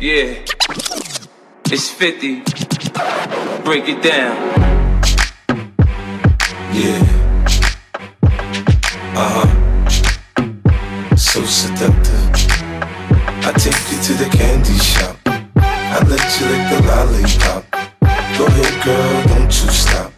Yeah, it's 50. Break it down. Yeah. Uh huh. So seductive. I take you to the candy shop. I let you lick the lollipop. Go ahead, girl, don't you stop.